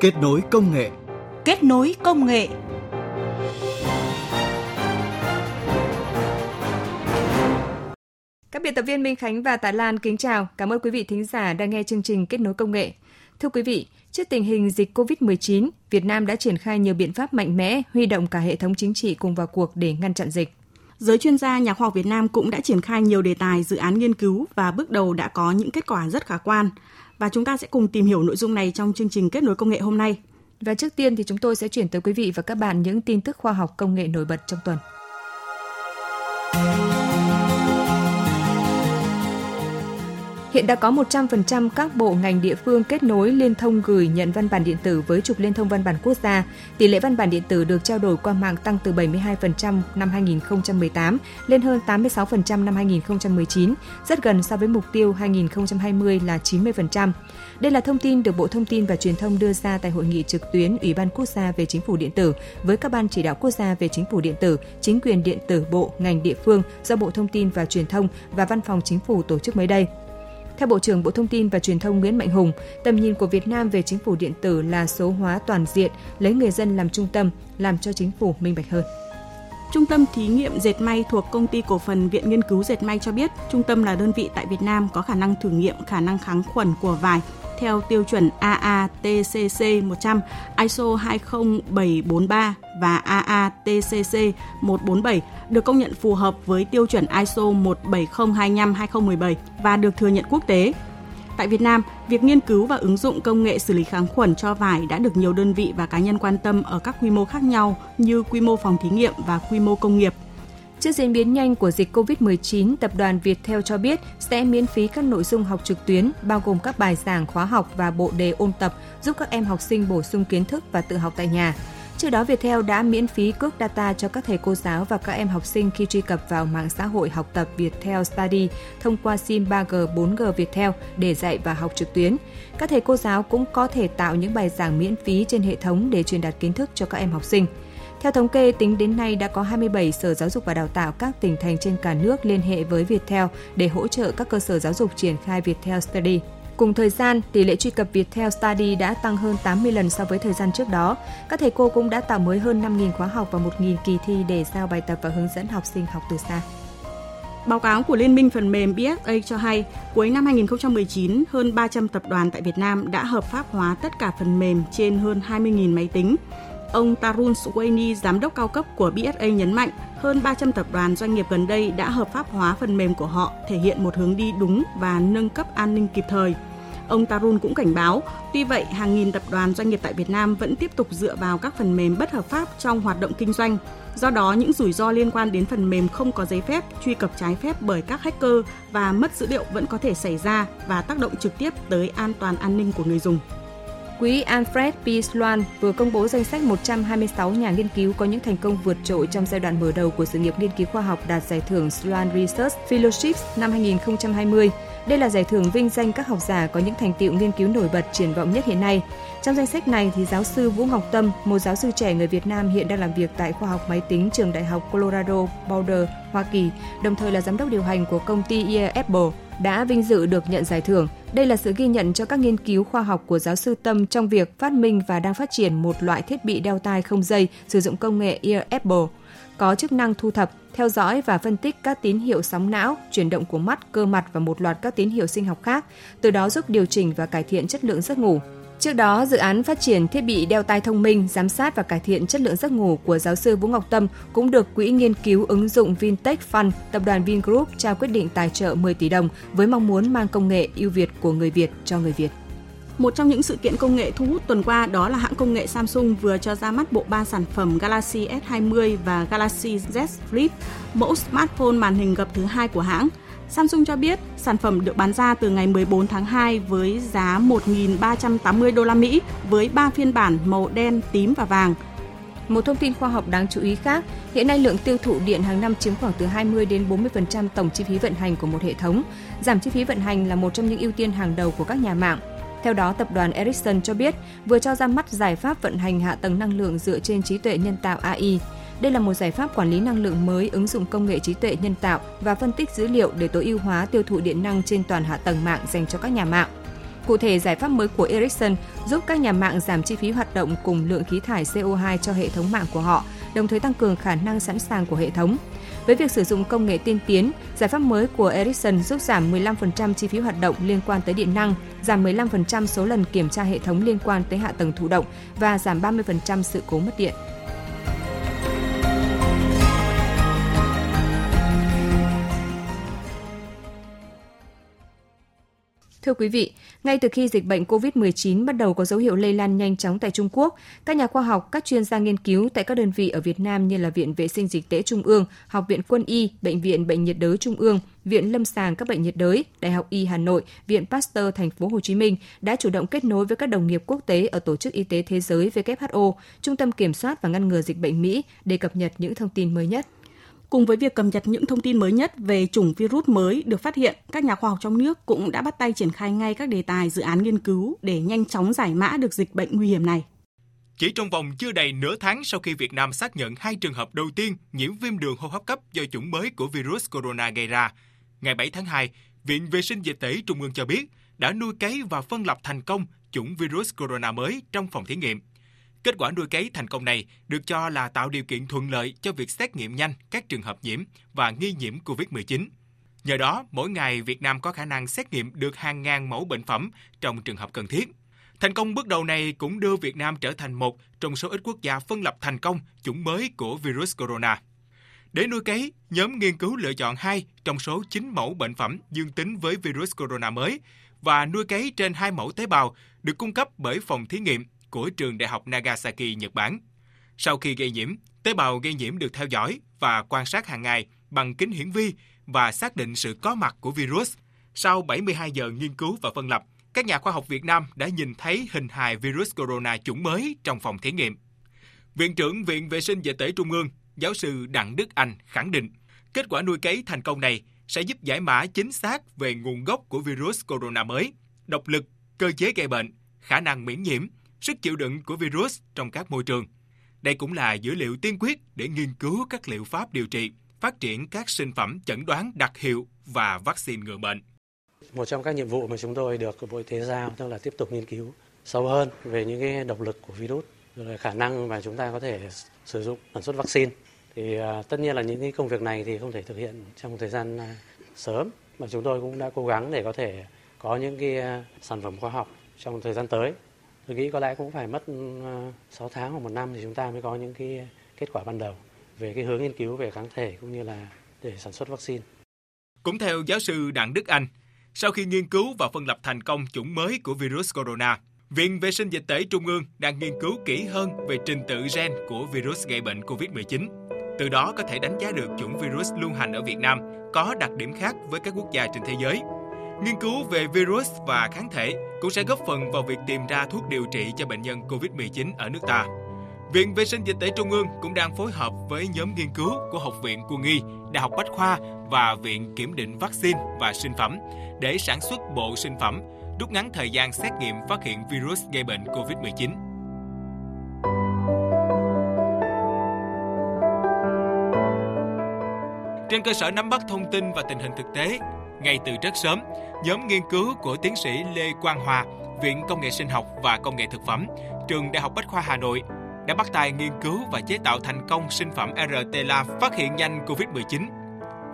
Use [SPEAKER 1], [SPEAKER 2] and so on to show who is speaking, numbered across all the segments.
[SPEAKER 1] Kết nối công nghệ.
[SPEAKER 2] Kết nối công nghệ. Các biên tập viên Minh Khánh và Tạ Lan kính chào. Cảm ơn quý vị thính giả đang nghe chương trình Kết nối công nghệ. Thưa quý vị, trước tình hình dịch COVID-19, Việt Nam đã triển khai nhiều biện pháp mạnh mẽ, huy động cả hệ thống chính trị cùng vào cuộc để ngăn chặn dịch.
[SPEAKER 3] Giới chuyên gia nhà khoa học Việt Nam cũng đã triển khai nhiều đề tài, dự án nghiên cứu và bước đầu đã có những kết quả rất khả quan. Và chúng ta sẽ cùng tìm hiểu nội dung này trong chương trình kết nối công nghệ hôm nay.
[SPEAKER 2] Và trước tiên thì chúng tôi sẽ chuyển tới quý vị và các bạn những tin tức khoa học công nghệ nổi bật trong tuần. Hiện đã có 100% các bộ ngành địa phương kết nối liên thông gửi nhận văn bản điện tử với trục liên thông văn bản quốc gia. Tỷ lệ văn bản điện tử được trao đổi qua mạng tăng từ 72% năm 2018 lên hơn 86% năm 2019, rất gần so với mục tiêu 2020 là 90%. Đây là thông tin được Bộ Thông tin và Truyền thông đưa ra tại hội nghị trực tuyến Ủy ban Quốc gia về Chính phủ điện tử với các ban chỉ đạo quốc gia về chính phủ điện tử, chính quyền điện tử bộ, ngành địa phương do Bộ Thông tin và Truyền thông và Văn phòng Chính phủ tổ chức mới đây. Theo Bộ trưởng Bộ Thông tin và Truyền thông Nguyễn Mạnh Hùng, tầm nhìn của Việt Nam về chính phủ điện tử là số hóa toàn diện, lấy người dân làm trung tâm, làm cho chính phủ minh bạch hơn.
[SPEAKER 3] Trung tâm thí nghiệm dệt may thuộc công ty cổ phần Viện Nghiên cứu Dệt may cho biết, trung tâm là đơn vị tại Việt Nam có khả năng thử nghiệm khả năng kháng khuẩn của vải theo tiêu chuẩn AATCC 100, ISO 20743 và AATCC 147 được công nhận phù hợp với tiêu chuẩn ISO 17025-2017 và được thừa nhận quốc tế. Tại Việt Nam, việc nghiên cứu và ứng dụng công nghệ xử lý kháng khuẩn cho vải đã được nhiều đơn vị và cá nhân quan tâm ở các quy mô khác nhau như quy mô phòng thí nghiệm và quy mô công nghiệp –
[SPEAKER 2] Trước diễn biến nhanh của dịch COVID-19, tập đoàn Viettel cho biết sẽ miễn phí các nội dung học trực tuyến, bao gồm các bài giảng khóa học và bộ đề ôn tập, giúp các em học sinh bổ sung kiến thức và tự học tại nhà. Trước đó, Viettel đã miễn phí cước data cho các thầy cô giáo và các em học sinh khi truy cập vào mạng xã hội học tập Viettel Study thông qua SIM 3G, 4G Viettel để dạy và học trực tuyến. Các thầy cô giáo cũng có thể tạo những bài giảng miễn phí trên hệ thống để truyền đạt kiến thức cho các em học sinh. Theo thống kê, tính đến nay đã có 27 sở giáo dục và đào tạo các tỉnh thành trên cả nước liên hệ với Viettel để hỗ trợ các cơ sở giáo dục triển khai Viettel Study. Cùng thời gian, tỷ lệ truy cập Viettel Study đã tăng hơn 80 lần so với thời gian trước đó. Các thầy cô cũng đã tạo mới hơn 5.000 khóa học và 1.000 kỳ thi để giao bài tập và hướng dẫn học sinh học từ xa.
[SPEAKER 3] Báo cáo của Liên minh phần mềm BSA cho hay, cuối năm 2019, hơn 300 tập đoàn tại Việt Nam đã hợp pháp hóa tất cả phần mềm trên hơn 20.000 máy tính. Ông Tarun Swaini, giám đốc cao cấp của BSA nhấn mạnh, hơn 300 tập đoàn doanh nghiệp gần đây đã hợp pháp hóa phần mềm của họ, thể hiện một hướng đi đúng và nâng cấp an ninh kịp thời. Ông Tarun cũng cảnh báo, tuy vậy hàng nghìn tập đoàn doanh nghiệp tại Việt Nam vẫn tiếp tục dựa vào các phần mềm bất hợp pháp trong hoạt động kinh doanh. Do đó, những rủi ro liên quan đến phần mềm không có giấy phép, truy cập trái phép bởi các hacker và mất dữ liệu vẫn có thể xảy ra và tác động trực tiếp tới an toàn an ninh của người dùng.
[SPEAKER 2] Quỹ Alfred P. Sloan vừa công bố danh sách 126 nhà nghiên cứu có những thành công vượt trội trong giai đoạn mở đầu của sự nghiệp nghiên cứu khoa học đạt giải thưởng Sloan Research Fellowships năm 2020. Đây là giải thưởng vinh danh các học giả có những thành tiệu nghiên cứu nổi bật triển vọng nhất hiện nay. Trong danh sách này thì giáo sư Vũ Ngọc Tâm, một giáo sư trẻ người Việt Nam hiện đang làm việc tại khoa học máy tính trường Đại học Colorado Boulder, Hoa Kỳ, đồng thời là giám đốc điều hành của công ty Apple, đã vinh dự được nhận giải thưởng. Đây là sự ghi nhận cho các nghiên cứu khoa học của giáo sư Tâm trong việc phát minh và đang phát triển một loại thiết bị đeo tai không dây sử dụng công nghệ Ear Apple có chức năng thu thập, theo dõi và phân tích các tín hiệu sóng não, chuyển động của mắt, cơ mặt và một loạt các tín hiệu sinh học khác, từ đó giúp điều chỉnh và cải thiện chất lượng giấc ngủ. Trước đó, dự án phát triển thiết bị đeo tai thông minh, giám sát và cải thiện chất lượng giấc ngủ của giáo sư Vũ Ngọc Tâm cũng được Quỹ nghiên cứu ứng dụng Vintech Fund, tập đoàn Vingroup trao quyết định tài trợ 10 tỷ đồng với mong muốn mang công nghệ ưu việt của người Việt cho người Việt.
[SPEAKER 3] Một trong những sự kiện công nghệ thu hút tuần qua đó là hãng công nghệ Samsung vừa cho ra mắt bộ ba sản phẩm Galaxy S20 và Galaxy Z Flip, mẫu smartphone màn hình gập thứ hai của hãng. Samsung cho biết sản phẩm được bán ra từ ngày 14 tháng 2 với giá 1.380 đô la Mỹ với 3 phiên bản màu đen, tím và vàng.
[SPEAKER 2] Một thông tin khoa học đáng chú ý khác, hiện nay lượng tiêu thụ điện hàng năm chiếm khoảng từ 20 đến 40% tổng chi phí vận hành của một hệ thống. Giảm chi phí vận hành là một trong những ưu tiên hàng đầu của các nhà mạng. Theo đó, tập đoàn Ericsson cho biết vừa cho ra mắt giải pháp vận hành hạ tầng năng lượng dựa trên trí tuệ nhân tạo AI. Đây là một giải pháp quản lý năng lượng mới ứng dụng công nghệ trí tuệ nhân tạo và phân tích dữ liệu để tối ưu hóa tiêu thụ điện năng trên toàn hạ tầng mạng dành cho các nhà mạng. Cụ thể, giải pháp mới của Ericsson giúp các nhà mạng giảm chi phí hoạt động cùng lượng khí thải CO2 cho hệ thống mạng của họ, đồng thời tăng cường khả năng sẵn sàng của hệ thống. Với việc sử dụng công nghệ tiên tiến, giải pháp mới của Ericsson giúp giảm 15% chi phí hoạt động liên quan tới điện năng, giảm 15% số lần kiểm tra hệ thống liên quan tới hạ tầng thụ động và giảm 30% sự cố mất điện. Thưa quý vị, ngay từ khi dịch bệnh COVID-19 bắt đầu có dấu hiệu lây lan nhanh chóng tại Trung Quốc, các nhà khoa học, các chuyên gia nghiên cứu tại các đơn vị ở Việt Nam như là Viện Vệ sinh Dịch tễ Trung ương, Học viện Quân y, Bệnh viện Bệnh nhiệt đới Trung ương, Viện Lâm sàng các bệnh nhiệt đới, Đại học Y Hà Nội, Viện Pasteur Thành phố Hồ Chí Minh đã chủ động kết nối với các đồng nghiệp quốc tế ở Tổ chức Y tế Thế giới WHO, Trung tâm Kiểm soát và Ngăn ngừa Dịch bệnh Mỹ để cập nhật những thông tin mới nhất.
[SPEAKER 3] Cùng với việc cập nhật những thông tin mới nhất về chủng virus mới được phát hiện, các nhà khoa học trong nước cũng đã bắt tay triển khai ngay các đề tài dự án nghiên cứu để nhanh chóng giải mã được dịch bệnh nguy hiểm này.
[SPEAKER 1] Chỉ trong vòng chưa đầy nửa tháng sau khi Việt Nam xác nhận hai trường hợp đầu tiên nhiễm viêm đường hô hấp cấp do chủng mới của virus corona gây ra, ngày 7 tháng 2, Viện Vệ sinh Dịch tễ Trung ương cho biết đã nuôi cấy và phân lập thành công chủng virus corona mới trong phòng thí nghiệm. Kết quả nuôi cấy thành công này được cho là tạo điều kiện thuận lợi cho việc xét nghiệm nhanh các trường hợp nhiễm và nghi nhiễm COVID-19. Nhờ đó, mỗi ngày Việt Nam có khả năng xét nghiệm được hàng ngàn mẫu bệnh phẩm trong trường hợp cần thiết. Thành công bước đầu này cũng đưa Việt Nam trở thành một trong số ít quốc gia phân lập thành công chủng mới của virus corona. Để nuôi cấy, nhóm nghiên cứu lựa chọn 2 trong số 9 mẫu bệnh phẩm dương tính với virus corona mới và nuôi cấy trên 2 mẫu tế bào được cung cấp bởi phòng thí nghiệm của trường đại học Nagasaki, Nhật Bản. Sau khi gây nhiễm, tế bào gây nhiễm được theo dõi và quan sát hàng ngày bằng kính hiển vi và xác định sự có mặt của virus. Sau 72 giờ nghiên cứu và phân lập, các nhà khoa học Việt Nam đã nhìn thấy hình hài virus corona chủng mới trong phòng thí nghiệm. Viện trưởng Viện Vệ sinh Dịch tễ Trung ương, giáo sư Đặng Đức Anh khẳng định, kết quả nuôi cấy thành công này sẽ giúp giải mã chính xác về nguồn gốc của virus corona mới, độc lực, cơ chế gây bệnh, khả năng miễn nhiễm sức chịu đựng của virus trong các môi trường. Đây cũng là dữ liệu tiên quyết để nghiên cứu các liệu pháp điều trị, phát triển các sinh phẩm chẩn đoán đặc hiệu và vaccine ngừa bệnh.
[SPEAKER 4] Một trong các nhiệm vụ mà chúng tôi được Bộ Y tế giao đó là tiếp tục nghiên cứu sâu hơn về những cái độc lực của virus, rồi khả năng mà chúng ta có thể sử dụng sản xuất vaccine. Thì à, tất nhiên là những cái công việc này thì không thể thực hiện trong thời gian à, sớm, mà chúng tôi cũng đã cố gắng để có thể có những cái à, sản phẩm khoa học trong thời gian tới tôi nghĩ có lẽ cũng phải mất ờ, 6 tháng hoặc một năm thì chúng ta mới có những cái kết quả ban đầu về cái hướng nghiên cứu về kháng thể cũng như là để sản xuất vaccine.
[SPEAKER 1] Cũng theo giáo sư Đặng Đức Anh, sau khi nghiên cứu và phân lập thành công chủng mới của virus corona, Viện Vệ sinh Dịch tễ Trung ương đang nghiên cứu kỹ hơn về trình tự gen của virus gây bệnh COVID-19. Từ đó có thể đánh giá được chủng virus lưu hành ở Việt Nam có đặc điểm khác với các quốc gia trên thế giới – Nghiên cứu về virus và kháng thể cũng sẽ góp phần vào việc tìm ra thuốc điều trị cho bệnh nhân COVID-19 ở nước ta. Viện Vệ sinh Dịch tễ Trung ương cũng đang phối hợp với nhóm nghiên cứu của Học viện Quân y, Đại học Bách khoa và Viện Kiểm định Vaccine và Sinh phẩm để sản xuất bộ sinh phẩm, rút ngắn thời gian xét nghiệm phát hiện virus gây bệnh COVID-19. Trên cơ sở nắm bắt thông tin và tình hình thực tế, ngay từ rất sớm, nhóm nghiên cứu của tiến sĩ Lê Quang Hòa, Viện Công nghệ Sinh học và Công nghệ Thực phẩm, Trường Đại học Bách khoa Hà Nội đã bắt tay nghiên cứu và chế tạo thành công sinh phẩm RT-Lab phát hiện nhanh COVID-19.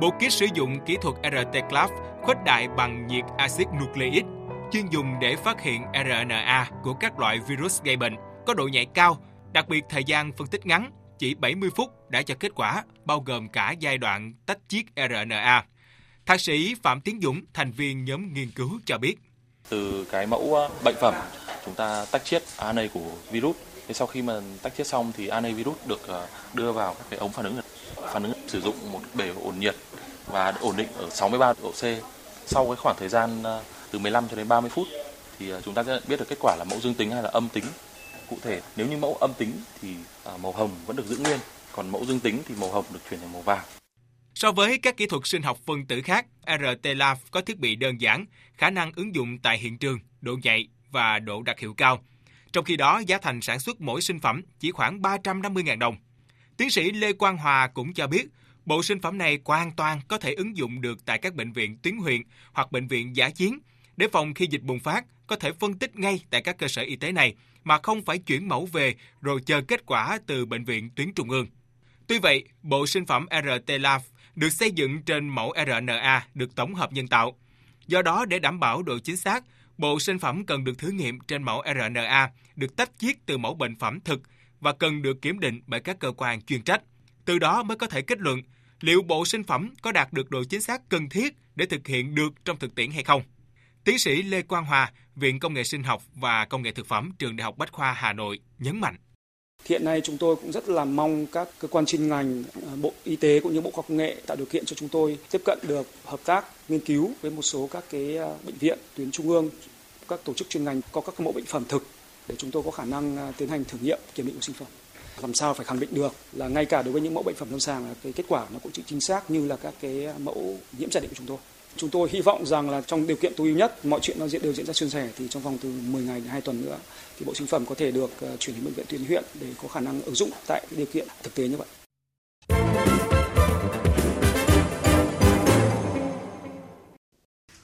[SPEAKER 1] Bộ kit sử dụng kỹ thuật RT-Clav khuếch đại bằng nhiệt axit nucleic, chuyên dùng để phát hiện RNA của các loại virus gây bệnh, có độ nhạy cao, đặc biệt thời gian phân tích ngắn, chỉ 70 phút đã cho kết quả, bao gồm cả giai đoạn tách chiết RNA. Thạc sĩ Phạm Tiến Dũng, thành viên nhóm nghiên cứu cho biết.
[SPEAKER 5] Từ cái mẫu ờ, bệnh phẩm, chúng ta tách chiết RNA của virus. Thế sau khi mà tách chiết xong thì RNA virus được ờ, đưa vào các cái ống phản ứng. Phản ứng sử dụng một bể ổn nhiệt và ổn định ở 63 độ C. Sau cái khoảng thời gian ờ, từ 15 cho đến 30 phút thì chúng ta sẽ biết được kết quả là mẫu dương tính hay là âm tính. Cụ thể, nếu như mẫu âm tính thì màu hồng vẫn được giữ nguyên, còn mẫu dương tính thì màu hồng được chuyển thành màu vàng.
[SPEAKER 1] So với các kỹ thuật sinh học phân tử khác, RT-Lab có thiết bị đơn giản, khả năng ứng dụng tại hiện trường, độ nhạy và độ đặc hiệu cao. Trong khi đó, giá thành sản xuất mỗi sinh phẩm chỉ khoảng 350.000 đồng. Tiến sĩ Lê Quang Hòa cũng cho biết, bộ sinh phẩm này hoàn toàn có thể ứng dụng được tại các bệnh viện tuyến huyện hoặc bệnh viện giả chiến để phòng khi dịch bùng phát có thể phân tích ngay tại các cơ sở y tế này mà không phải chuyển mẫu về rồi chờ kết quả từ bệnh viện tuyến trung ương. Tuy vậy, bộ sinh phẩm RT Lab được xây dựng trên mẫu RNA được tổng hợp nhân tạo. Do đó, để đảm bảo độ chính xác, bộ sinh phẩm cần được thử nghiệm trên mẫu RNA được tách chiết từ mẫu bệnh phẩm thực và cần được kiểm định bởi các cơ quan chuyên trách. Từ đó mới có thể kết luận liệu bộ sinh phẩm có đạt được độ chính xác cần thiết để thực hiện được trong thực tiễn hay không. Tiến sĩ Lê Quang Hòa, Viện Công nghệ Sinh học và Công nghệ Thực phẩm Trường Đại học Bách khoa Hà Nội nhấn mạnh.
[SPEAKER 6] Hiện nay chúng tôi cũng rất là mong các cơ quan chuyên ngành, à, Bộ Y tế cũng như Bộ Khoa học Công nghệ tạo điều kiện cho chúng tôi tiếp cận được hợp tác nghiên cứu với một số các cái à, bệnh viện tuyến trung ương, các tổ chức chuyên ngành có các mẫu bệnh phẩm thực để chúng tôi có khả năng à, tiến hành thử nghiệm kiểm định của sinh phẩm. Làm sao phải khẳng định được là ngay cả đối với những mẫu bệnh phẩm lâm sàng là cái kết quả nó cũng chính xác như là các cái mẫu nhiễm giả định của chúng tôi. Chúng tôi hy vọng rằng là trong điều kiện tối ưu nhất, mọi chuyện nó diễn đều diễn ra suôn sẻ thì trong vòng từ 10 ngày đến 2 tuần nữa thì bộ sinh phẩm có thể được ờ, chuyển đến bệnh viện tuyến huyện để có khả năng ứng dụng tại điều kiện thực tế như vậy.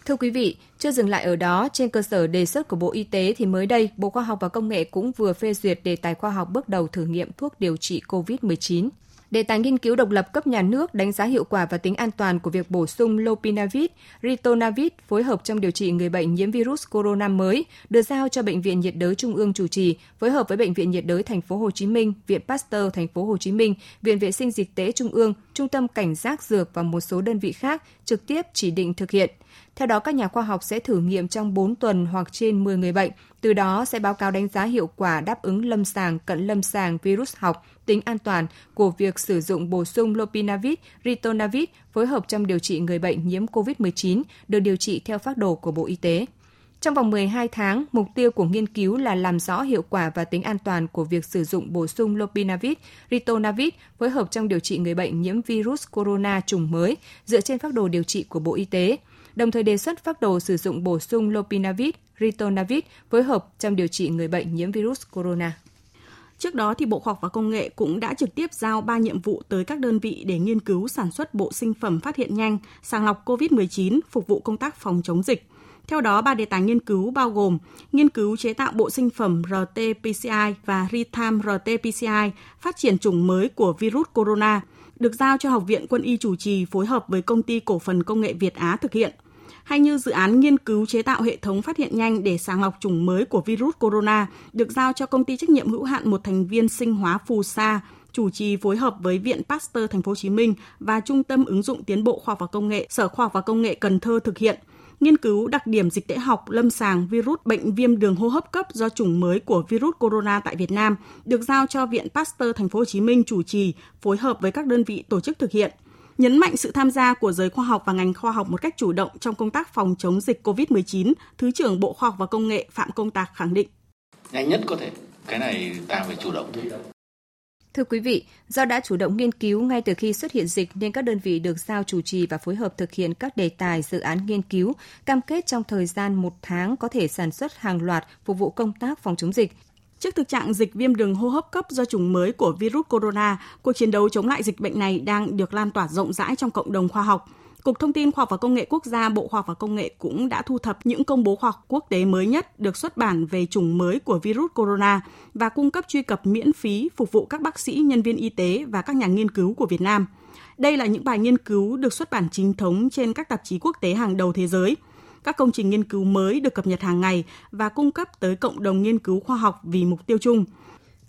[SPEAKER 2] Thưa quý vị, chưa dừng lại ở đó, trên cơ sở đề xuất của Bộ Y tế thì mới đây, Bộ Khoa học và Công nghệ cũng vừa phê duyệt đề tài khoa học bước đầu thử nghiệm thuốc điều trị COVID-19. Đề tài nghiên cứu độc lập cấp nhà nước đánh giá hiệu quả và tính an toàn của việc bổ sung Lopinavir, Ritonavir phối hợp trong điều trị người bệnh nhiễm virus corona mới được giao cho Bệnh viện nhiệt đới Trung ương chủ trì, phối hợp với Bệnh viện nhiệt đới Thành phố Hồ Chí Minh, Viện Pasteur Thành phố Hồ Chí Minh, Viện Vệ sinh Dịch tễ Trung ương, Trung tâm Cảnh giác Dược và một số đơn vị khác trực tiếp chỉ định thực hiện. Theo đó, các nhà khoa học sẽ thử nghiệm trong 4 tuần hoặc trên 10 người bệnh, từ đó sẽ báo cáo đánh giá hiệu quả đáp ứng lâm sàng, cận lâm sàng virus học, tính an toàn của việc sử dụng bổ sung lopinavir, ritonavir phối hợp trong điều trị người bệnh nhiễm COVID-19 được điều trị theo phác đồ của Bộ Y tế. Trong vòng 12 tháng, mục tiêu của nghiên cứu là làm rõ hiệu quả và tính an toàn của việc sử dụng bổ sung lopinavir, ritonavir phối hợp trong điều trị người bệnh nhiễm virus corona chủng mới dựa trên phác đồ điều trị của Bộ Y tế – đồng thời đề xuất phác đồ sử dụng bổ sung lopinavir, ritonavir phối hợp trong điều trị người bệnh nhiễm virus corona.
[SPEAKER 3] Trước đó thì Bộ Khoa học và Công nghệ cũng đã trực tiếp giao 3 nhiệm vụ tới các đơn vị để nghiên cứu sản xuất bộ sinh phẩm phát hiện nhanh, sàng lọc COVID-19 phục vụ công tác phòng chống dịch. Theo đó, ba đề tài nghiên cứu bao gồm nghiên cứu chế tạo bộ sinh phẩm RT-PCR và real-time RT-PCR, phát triển chủng mới của virus corona, được giao cho Học viện Quân y chủ trì phối hợp với Công ty Cổ phần Công nghệ Việt Á thực hiện – hay như dự án nghiên cứu chế tạo hệ thống phát hiện nhanh để sàng lọc chủng mới của virus corona được giao cho công ty trách nhiệm hữu hạn một thành viên sinh hóa Phù Sa, chủ trì phối hợp với Viện Pasteur Thành phố Hồ Chí Minh và Trung tâm ứng dụng tiến bộ khoa học và công nghệ, Sở Khoa học và Công nghệ Cần Thơ thực hiện nghiên cứu đặc điểm dịch tễ học lâm sàng virus bệnh viêm đường hô hấp cấp do chủng mới của virus corona tại Việt Nam được giao cho Viện Pasteur Thành phố Hồ Chí Minh chủ trì phối hợp với các đơn vị tổ chức thực hiện nhấn mạnh sự tham gia của giới khoa học và ngành khoa học một cách chủ động trong công tác phòng chống dịch COVID-19, Thứ trưởng Bộ Khoa học và Công nghệ Phạm Công Tạc khẳng định.
[SPEAKER 7] Nhanh nhất có thể, cái này ta phải chủ động thôi.
[SPEAKER 2] Thưa quý vị, do đã chủ động nghiên cứu ngay từ khi xuất hiện dịch nên các đơn vị được giao chủ trì và phối hợp thực hiện các đề tài dự án nghiên cứu, cam kết trong thời gian một tháng có thể sản xuất hàng loạt phục vụ công tác phòng chống dịch.
[SPEAKER 3] Trước thực trạng dịch viêm đường hô hấp cấp do chủng mới của virus corona, cuộc chiến đấu chống lại dịch bệnh này đang được lan tỏa rộng rãi trong cộng đồng khoa học. Cục Thông tin Khoa học và Công nghệ Quốc gia Bộ Khoa học và Công nghệ cũng đã thu thập những công bố khoa học quốc tế mới nhất được xuất bản về chủng mới của virus corona và cung cấp truy cập miễn phí phục vụ các bác sĩ, nhân viên y tế và các nhà nghiên cứu của Việt Nam. Đây là những bài nghiên cứu được xuất bản chính thống trên các tạp chí quốc tế hàng đầu thế giới – các công trình nghiên cứu mới được cập nhật hàng ngày và cung cấp tới cộng đồng nghiên cứu khoa học vì mục tiêu chung.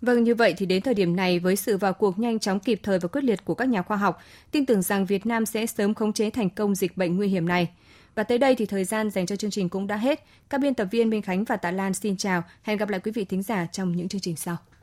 [SPEAKER 2] Vâng, như vậy thì đến thời điểm này với sự vào cuộc nhanh chóng kịp thời và quyết liệt của các nhà khoa học, tin tưởng rằng Việt Nam sẽ sớm khống chế thành công dịch bệnh nguy hiểm này. Và tới đây thì thời gian dành cho chương trình cũng đã hết. Các biên tập viên Minh Khánh và Tạ Lan xin chào. Hẹn gặp lại quý vị thính giả trong những chương trình sau.